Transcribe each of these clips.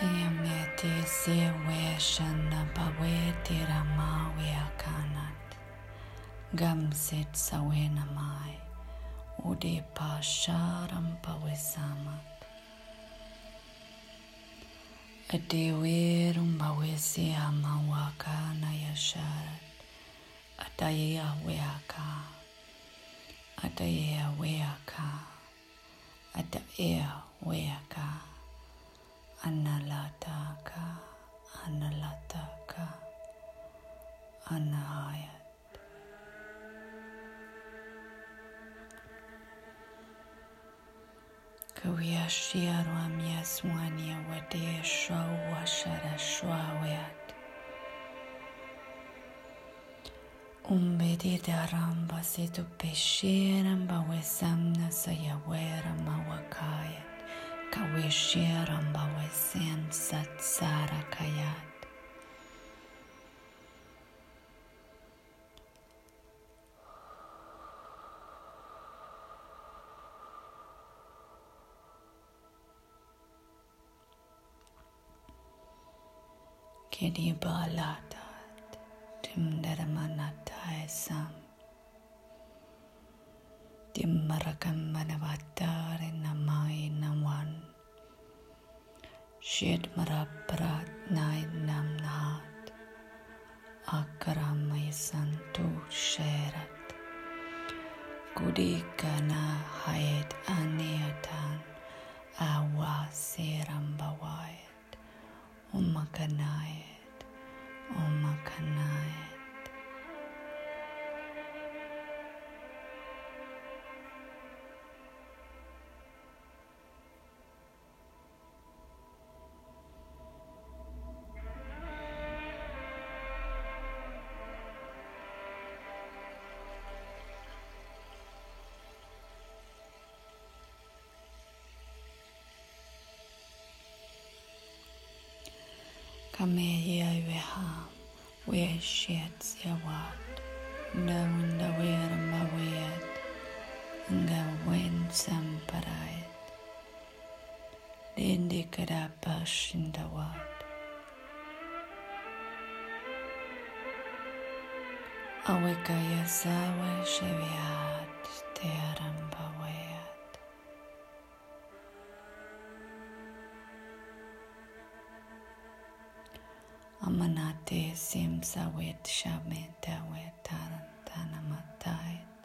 Eamete se weshana bawe tirama weakanat. Gamsit sawena mai. Ude pasharam pawesamat. Adewerum bawesi amawaka na yasharat. Ataya weaka. Ataya weaka. Ataya weaka. Analataka. Analataka. Anayat. Kawiyashiarwam yaswania wadea shawashara shwawayat. Umbedidaramba situ pesheramba wesamna Kawi shiram bawe sen satsara kayat. Kedi balatat, timdar manatai samt. തിമ്മറകം മനവാറ്റാറി നമ്മായി നം ഷേഡ്മറാപ്രാജ്ഞായി നാം നാത് ആക്കറാമയ സന്തോഷേരത് കുടീകന ഹയത് അന് Kame ye ham, we shed yawat, ndawunda weramba weyat, nga wen samparayat. Dindi kadapa shindawat. Awekaya sawe sheviat, tearamba weyat. Amanate simsa wet shamenta wet tarantana matai.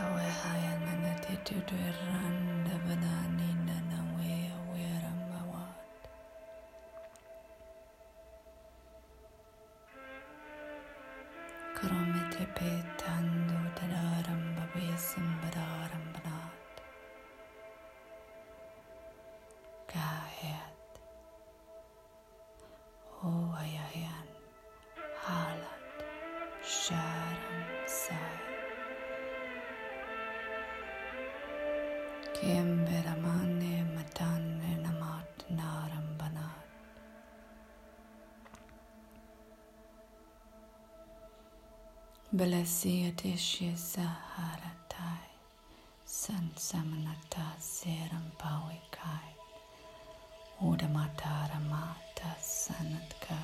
هەوای هایەنە نەتێتی و دوێڕان لە بەدانی بەلەسیەتێشیە سەهارەتای سند سەمنەتا سێرم باوەی کای. ودەما تارەما تە سەنتکە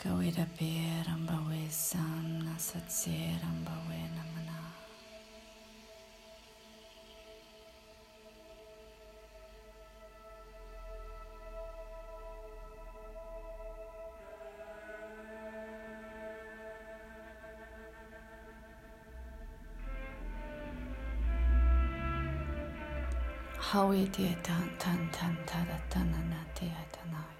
کەوێ دەبێرم بەوێ سان نەسەد سێرم بەوێنە منە. Haue te e tan tan tan tada tana te e tanai.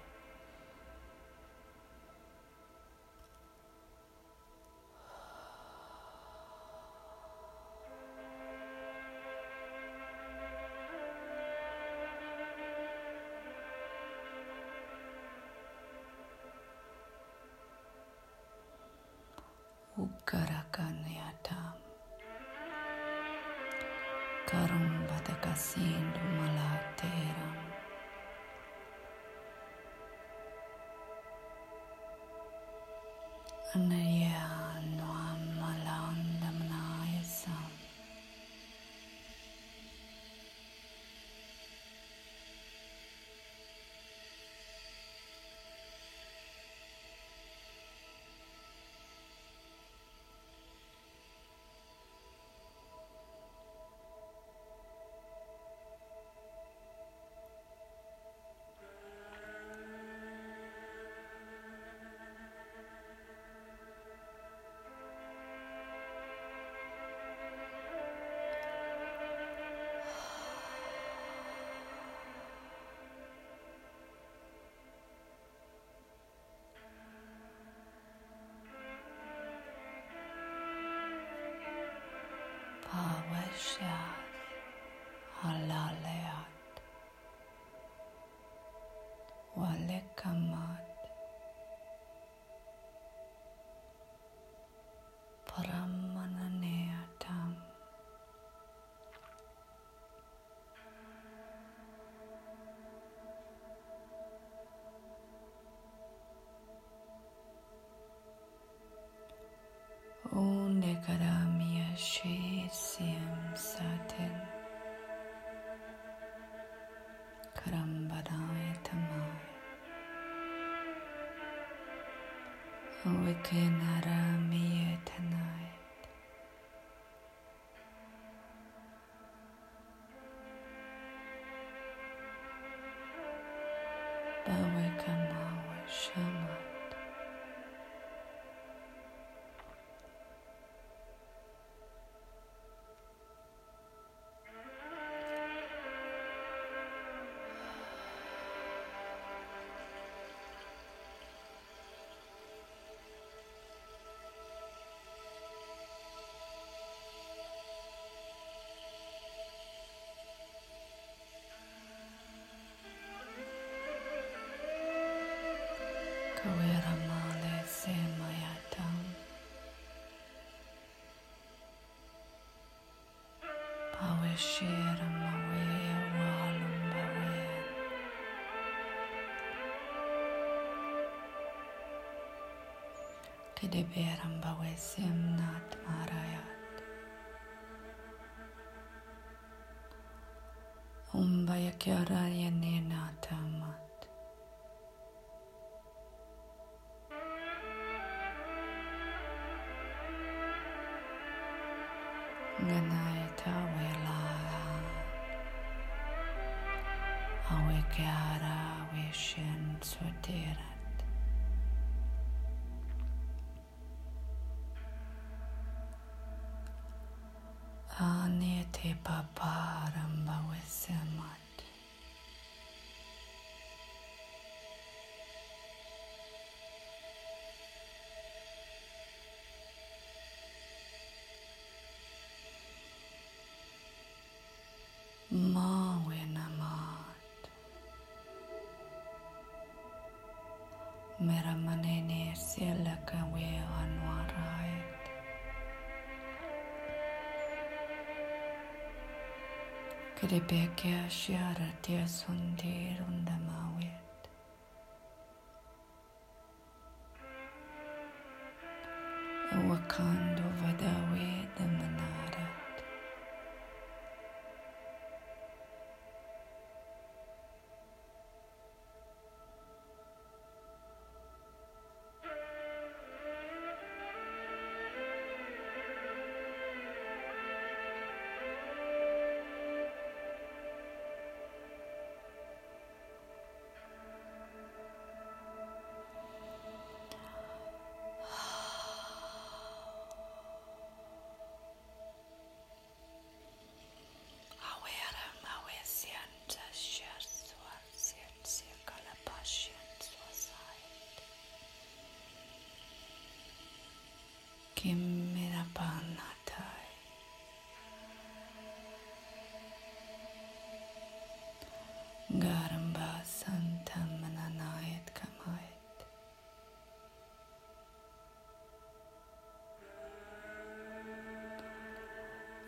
Ukarakan ya. Karung Anaya Nuam Pavashat Halaleat eh? Awikinaramiya Pawishira Mawaya Walum Bawayan Kidiberam Bawesim Nat Marayat. Umbaya Kyaraya Ninatamat Ganai Tawela Awe Kyara Wishin Tia Sundir Undamawit Wakando Vadawe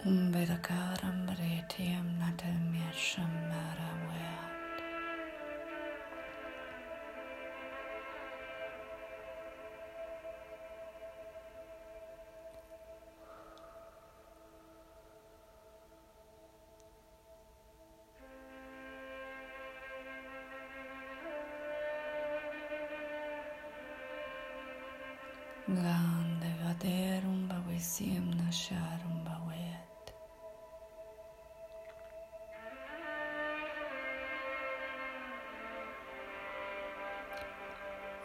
Vedakaram Retiam Natam Yasham Maramuyat. Glande vaderum bavisiam nasharum bavet.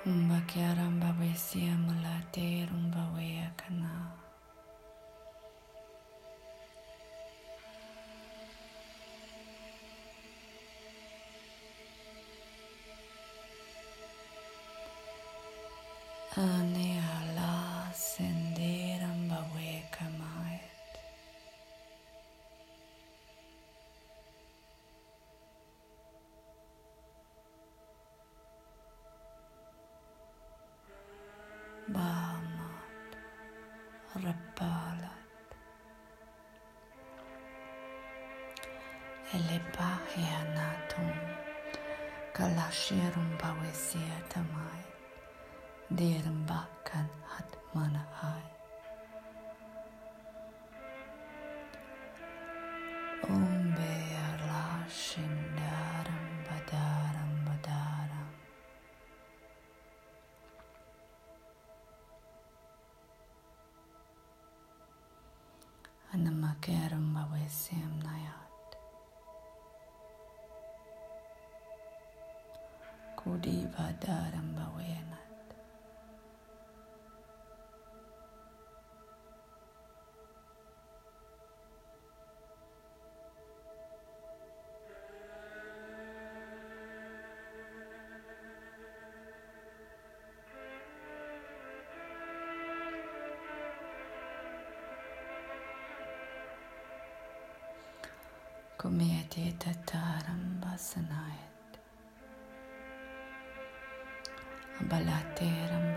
Umba kiaramba wesia mulate rumba wea canal. Amém. Repalat. Elepahianatum, kalashirum bavesiatamai. Deram bakan hat manahai. Om αναμακαίρωμα βεσέμ ναιάτ. Κουδί βαδάρεμ βαουένα. Kumyeti tataram vasanayat. Abalateram